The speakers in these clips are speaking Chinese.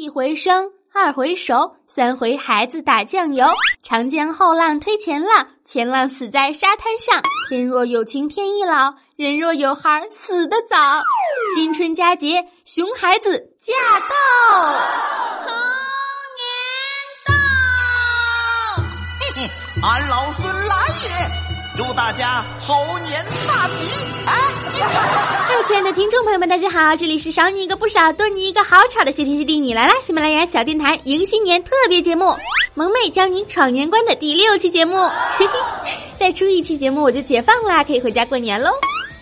一回生，二回熟，三回孩子打酱油。长江后浪推前浪，前浪死在沙滩上。天若有情天亦老，人若有孩死得早。新春佳节，熊孩子驾到，猴年到，嘿嘿，俺老孙来也！祝大家猴年大吉！哎，嗨，亲爱的听众朋友们，大家好，这里是少你一个不少，多你一个好吵的谢天谢地你来啦！喜马拉雅小电台迎新年特别节目，萌妹教你闯年关的第六期节目，嘿嘿，再出一期节目我就解放啦，可以回家过年喽。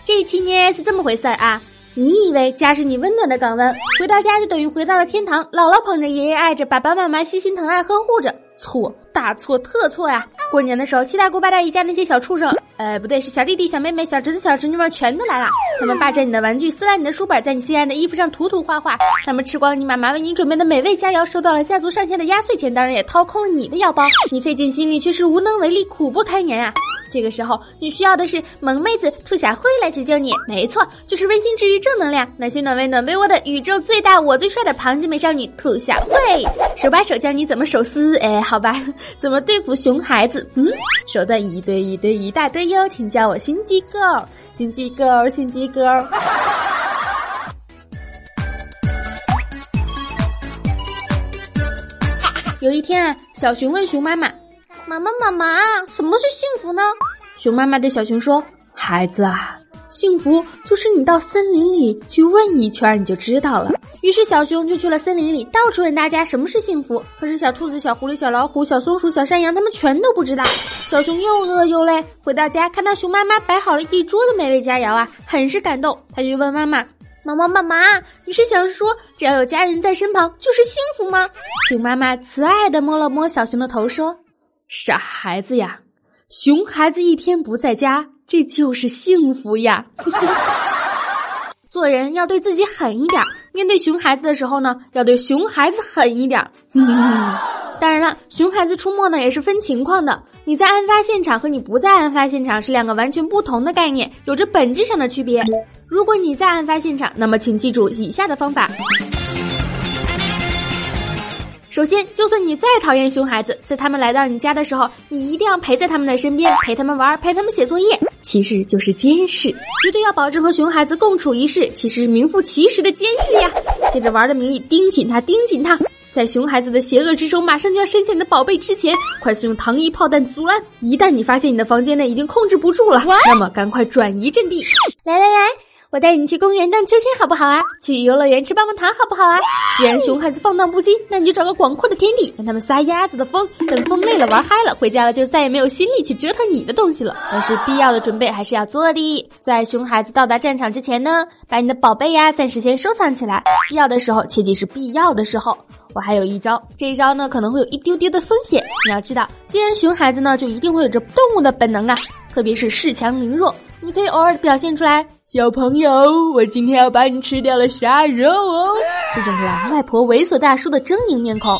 这一期呢是这么回事儿啊？你以为家是你温暖的港湾，回到家就等于回到了天堂，姥姥捧着，爷爷爱着，爸爸妈妈悉心疼爱呵护着。错，大错特错呀！过年的时候，七大姑八大姨家那些小畜生，呃，不对，是小弟弟、小妹妹、小侄子、小侄女们全都来了。他们霸占你的玩具，撕烂你的书本，在你心爱的衣服上涂涂画画。他们吃光你妈妈为你准备的美味佳肴，收到了家族上下的压岁钱，当然也掏空了你的腰包。你费尽心力，却是无能为力，苦不堪言啊！这个时候，你需要的是萌妹子兔小慧来解救你。没错，就是温馨治愈、正能量、暖心暖胃暖被窝的宇宙最大我最帅的螃蟹美少女兔小慧，手把手教你怎么手撕。哎，好吧，怎么对付熊孩子？嗯，手段一堆一堆一大堆哟，请叫我心机 girl，心机 girl，心机 girl。有一天啊，小熊问熊妈妈。妈妈，妈妈，什么是幸福呢？熊妈妈对小熊说：“孩子啊，幸福就是你到森林里去问一圈，你就知道了。”于是小熊就去了森林里，到处问大家什么是幸福。可是小兔子、小狐狸、小老虎、小松鼠、小山羊，他们全都不知道。小熊又饿又累，回到家看到熊妈妈摆好了一桌的美味佳肴啊，很是感动。他就问妈妈：“妈妈，妈妈，你是想说只要有家人在身旁就是幸福吗？”熊妈妈慈爱的摸了摸小熊的头，说。傻孩子呀，熊孩子一天不在家，这就是幸福呀。做人要对自己狠一点，面对熊孩子的时候呢，要对熊孩子狠一点。当然了，熊孩子出没呢也是分情况的。你在案发现场和你不在案发现场是两个完全不同的概念，有着本质上的区别。如果你在案发现场，那么请记住以下的方法。首先，就算你再讨厌熊孩子，在他们来到你家的时候，你一定要陪在他们的身边，陪他们玩，陪他们写作业。其实就是监视，绝对要保证和熊孩子共处一室，其实是名副其实的监视呀。借着玩的名义盯紧他，盯紧他，在熊孩子的邪恶之手马上就要深陷你的宝贝之前，快速用糖衣炮弹阻拦。一旦你发现你的房间内已经控制不住了，那么赶快转移阵地。来来来。我带你去公园荡秋千好不好啊？去游乐园吃棒棒糖好不好啊？既然熊孩子放荡不羁，那你就找个广阔的天地，让他们撒鸭子的疯。等疯累了玩嗨了，回家了就再也没有心力去折腾你的东西了。但是必要的准备还是要做的。在熊孩子到达战场之前呢，把你的宝贝呀暂时先收藏起来。必要的时候，切记是必要的时候。我还有一招，这一招呢可能会有一丢丢的风险。你要知道，既然熊孩子呢，就一定会有着动物的本能啊，特别是恃强凌弱。你可以偶尔表现出来，小朋友，我今天要把你吃掉了杀肉哦！这种狼外婆猥琐大叔的狰狞面孔。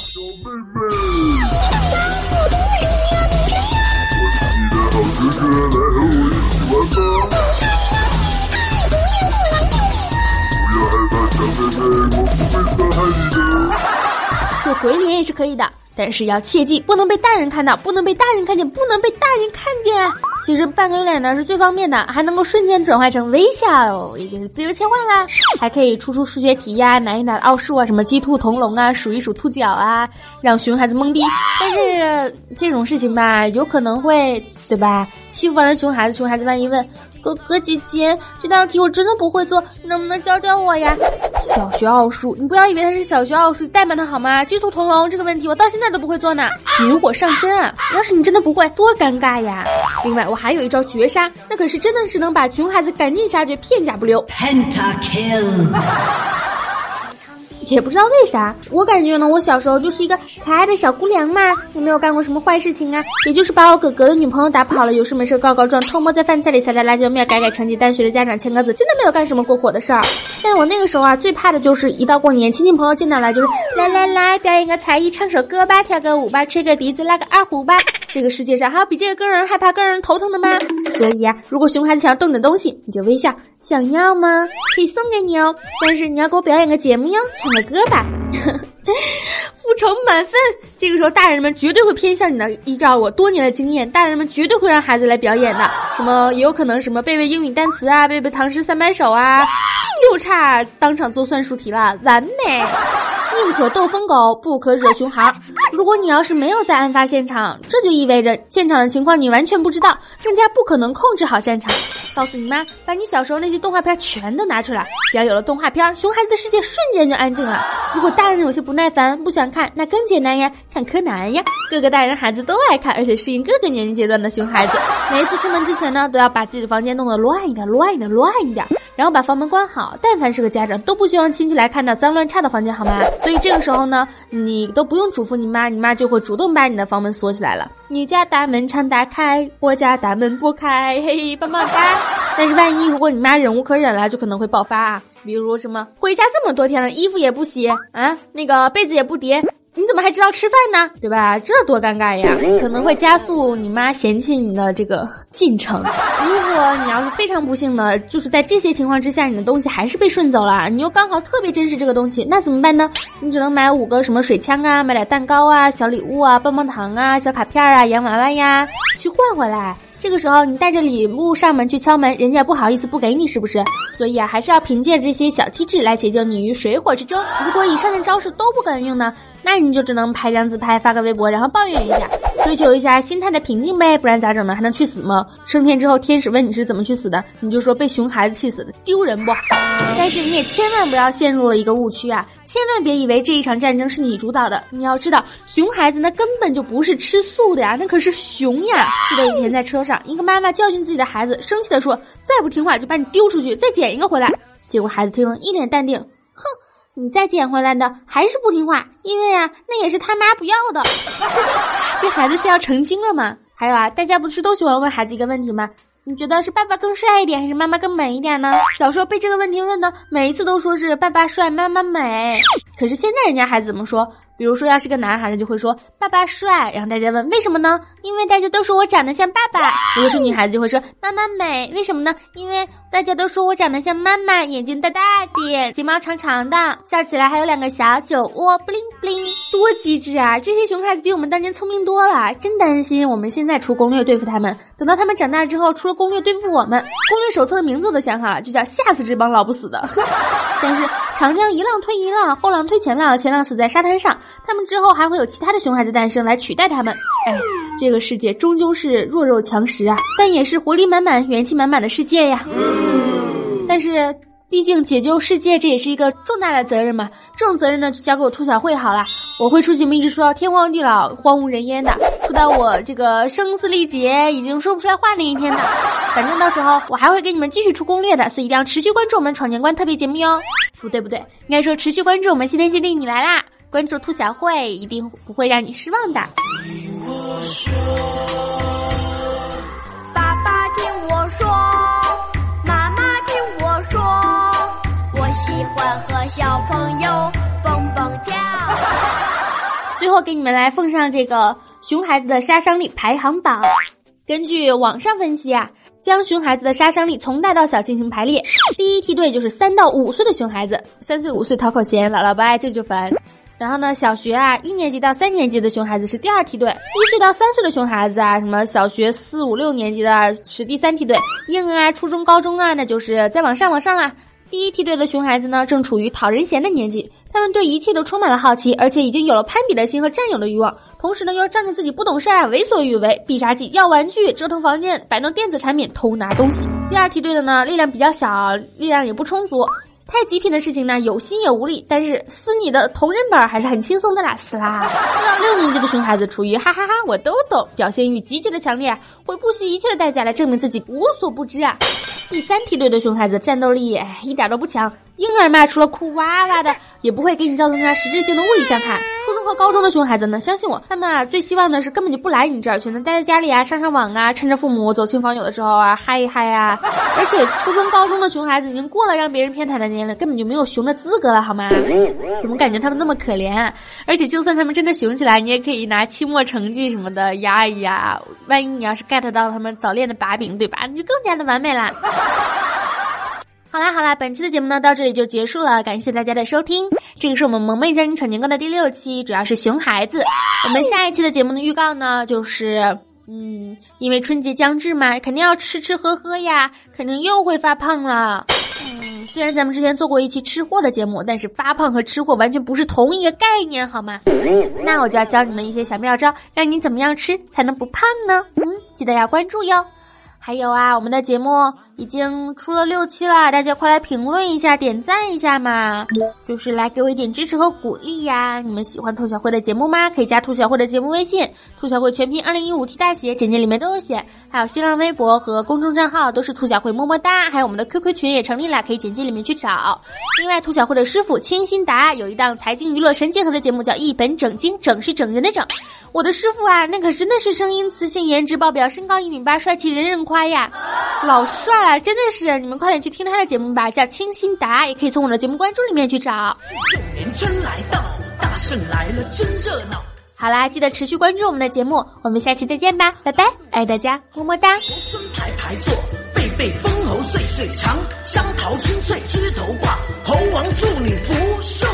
鬼脸也是可以的。但是要切记，不能被大人看到，不能被大人看见，不能被大人看见。其实半个脸呢是最方便的，还能够瞬间转换成微笑，也就是自由切换啦。还可以出出数学题呀，难一难奥数啊，什么鸡兔同笼啊，数一数兔脚啊，让熊孩子懵逼。但是这种事情吧，有可能会，对吧？欺负完了熊孩子，熊孩子万一问。哥哥姐姐，这道题我真的不会做，能不能教教我呀？小学奥数，你不要以为它是小学奥数代码的好吗？鸡兔同笼这个问题，我到现在都不会做呢。引火上身啊！要是你真的不会，多尴尬呀！另外，我还有一招绝杀，那可是真的是能把熊孩子赶尽杀绝，片甲不留。Pentakill。也不知道为啥，我感觉呢，我小时候就是一个可爱的小姑娘嘛，也没有干过什么坏事情啊，也就是把我哥哥的女朋友打跑了，有事没事告告状，偷摸在饭菜里撒点辣椒面，改改成绩单，学着家长签个字，真的没有干什么过火的事儿。但我那个时候啊，最怕的就是一到过年，亲戚朋友见到来就是来来来，表演个才艺，唱首歌吧，跳个舞吧，吹个笛子，拉个二胡吧。这个世界上还有比这个更让人害怕、更让人头疼的吗？所以啊，如果熊孩子想要动你的东西，你就微笑，想要吗？可以送给你哦。但是你要给我表演个节目哟，唱个歌吧。满分。这个时候，大人们绝对会偏向你的。依照我多年的经验，大人们绝对会让孩子来表演的。什么也有可能什么背背英语单词啊，背背唐诗三百首啊，就差当场做算术题了，完美。宁可斗疯狗，不可惹熊孩。如果你要是没有在案发现场，这就意味着现场的情况你完全不知道，更加不可能控制好战场。告诉你妈，把你小时候那些动画片全都拿出来。只要有了动画片，熊孩子的世界瞬间就安静了。如果大人有些不耐烦，不想看，那更简单呀，看柯南呀。各个大人孩子都爱看，而且适应各个年龄阶段的熊孩子。每一次出门之前呢，都要把自己的房间弄得乱一点，乱一点，乱一点。然后把房门关好，但凡是个家长都不希望亲戚来看到脏乱差的房间，好吗？所以这个时候呢，你都不用嘱咐你妈，你妈就会主动把你的房门锁起来了。你家大门常打开，我家大门不开，嘿嘿，棒棒哒。但是万一如果你妈忍无可忍了，就可能会爆发啊，比如什么回家这么多天了，衣服也不洗啊，那个被子也不叠。你怎么还知道吃饭呢？对吧？这多尴尬呀！可能会加速你妈嫌弃你的这个进程。如果你要是非常不幸的，就是在这些情况之下，你的东西还是被顺走了，你又刚好特别珍视这个东西，那怎么办呢？你只能买五个什么水枪啊，买点蛋糕啊、小礼物啊、棒棒糖啊、小卡片啊、洋娃娃呀，去换回来。这个时候你带着礼物上门去敲门，人家不好意思不给你，是不是？所以啊，还是要凭借这些小机智来解救你于水火之中。如果以上的招式都不管用呢？那你就只能拍张自拍，发个微博，然后抱怨一下，追求一下心态的平静呗，不然咋整呢？还能去死吗？升天之后，天使问你是怎么去死的，你就说被熊孩子气死的，丢人不？但是你也千万不要陷入了一个误区啊，千万别以为这一场战争是你主导的。你要知道，熊孩子那根本就不是吃素的呀，那可是熊呀！记得以前在车上，一个妈妈教训自己的孩子，生气的说：“再不听话就把你丢出去，再捡一个回来。”结果孩子听了一脸淡定，哼。你再捡回来的还是不听话，因为啊，那也是他妈不要的。这孩子是要成精了吗？还有啊，大家不是都喜欢问孩子一个问题吗？你觉得是爸爸更帅一点，还是妈妈更美一点呢？小时候被这个问题问的，每一次都说是爸爸帅，妈妈美。可是现在人家孩子怎么说？比如说，要是个男孩子，就会说爸爸帅，然后大家问为什么呢？因为大家都说我长得像爸爸。如果是女孩子，就会说妈妈美，为什么呢？因为大家都说我长得像妈妈，眼睛大大的，睫毛长长的，笑起来还有两个小酒窝，bling bling，多机智啊！这些熊孩子比我们当年聪明多了，真担心我们现在出攻略对付他们，等到他们长大之后出了攻略对付我们，攻略手册的名字我都想好了，就叫吓死这帮老不死的。但是长江一浪推一浪，后浪推前浪，前浪死在沙滩上。他们之后还会有其他的熊孩子诞生来取代他们。哎，这个世界终究是弱肉强食啊，但也是活力满满、元气满满的世界呀。但是，毕竟解救世界这也是一个重大的责任嘛。这种责任呢，就交给我兔小慧好了。我会出去一直说到天荒地老、荒无人烟的，说到我这个声嘶力竭、已经说不出来话那一天的。反正到时候我还会给你们继续出攻略的，所以一定要持续关注我们闯年关特别节目哟。不对不对，应该说持续关注我们新天新地，你来啦！关注兔小慧，一定不会让你失望的。喜欢和小朋友蹦蹦跳。最后给你们来奉上这个熊孩子的杀伤力排行榜。根据网上分析啊，将熊孩子的杀伤力从大到小进行排列。第一梯队就是三到五岁的熊孩子，三岁五岁讨口嫌，姥姥不爱舅舅烦。然后呢，小学啊，一年级到三年级的熊孩子是第二梯队；一岁到三岁的熊孩子啊，什么小学四五六年级的是第三梯队；婴儿啊、初中、高中啊，那就是再往上往上啦。第一梯队的熊孩子呢，正处于讨人嫌的年纪，他们对一切都充满了好奇，而且已经有了攀比的心和占有的欲望，同时呢，又仗着自己不懂事儿，为所欲为，必杀技要玩具，折腾房间，摆弄电子产品，偷拿东西。第二梯队的呢，力量比较小，力量也不充足。太极品的事情呢，有心也无力，但是撕你的同人本还是很轻松的啦，撕啦！六年级的熊孩子处于哈哈哈，我都懂，表现欲极其的强烈，会不惜一切的代价来证明自己无所不知啊！第三梯队的熊孩子战斗力一点都不强，婴儿嘛，除了哭哇哇的。也不会给你造成啥实质性的物理伤害。和高中的熊孩子呢，相信我，他们啊最希望的是根本就不来你这儿，选择待在家里啊，上上网啊，趁着父母走亲访友的时候啊，嗨一嗨啊。而且初中高中的熊孩子已经过了让别人偏袒的年龄，根本就没有熊的资格了，好吗？怎么感觉他们那么可怜？而且就算他们真的熊起来，你也可以拿期末成绩什么的压一压。万一你要是 get 到他们早恋的把柄，对吧？你就更加的完美了。好啦好啦，本期的节目呢到这里就结束了，感谢大家的收听。这个是我们萌妹教你闯年关的第六期，主要是熊孩子。我们下一期的节目的预告呢，就是嗯，因为春节将至嘛，肯定要吃吃喝喝呀，肯定又会发胖了。嗯，虽然咱们之前做过一期吃货的节目，但是发胖和吃货完全不是同一个概念，好吗？那我就要教你们一些小妙招，让你怎么样吃才能不胖呢？嗯，记得要关注哟。还有啊，我们的节目已经出了六期了，大家快来评论一下、点赞一下嘛，就是来给我一点支持和鼓励呀！你们喜欢兔小慧的节目吗？可以加兔小慧的节目微信，兔小慧全拼二零一五 T 大写，简介里面都有写。还有新浪微博和公众账号都是兔小慧么么哒，还有我们的 QQ 群也成立了，可以简介里面去找。另外，兔小慧的师傅清新达有一档财经娱乐神结合的节目，叫一本整经，整是整人的整。我的师傅啊，那可真的是声音、磁性、颜值爆表，身高一米八，帅气人人夸呀，老帅了，真的是！你们快点去听他的节目吧，叫清新达，也可以从我的节目关注里面去找。年春来到，大顺来了，真热闹。好啦，记得持续关注我们的节目，我们下期再见吧，拜拜，爱大家，么么哒。孙排排坐，辈辈封侯岁岁长，香桃清脆枝头挂，猴王祝你福寿。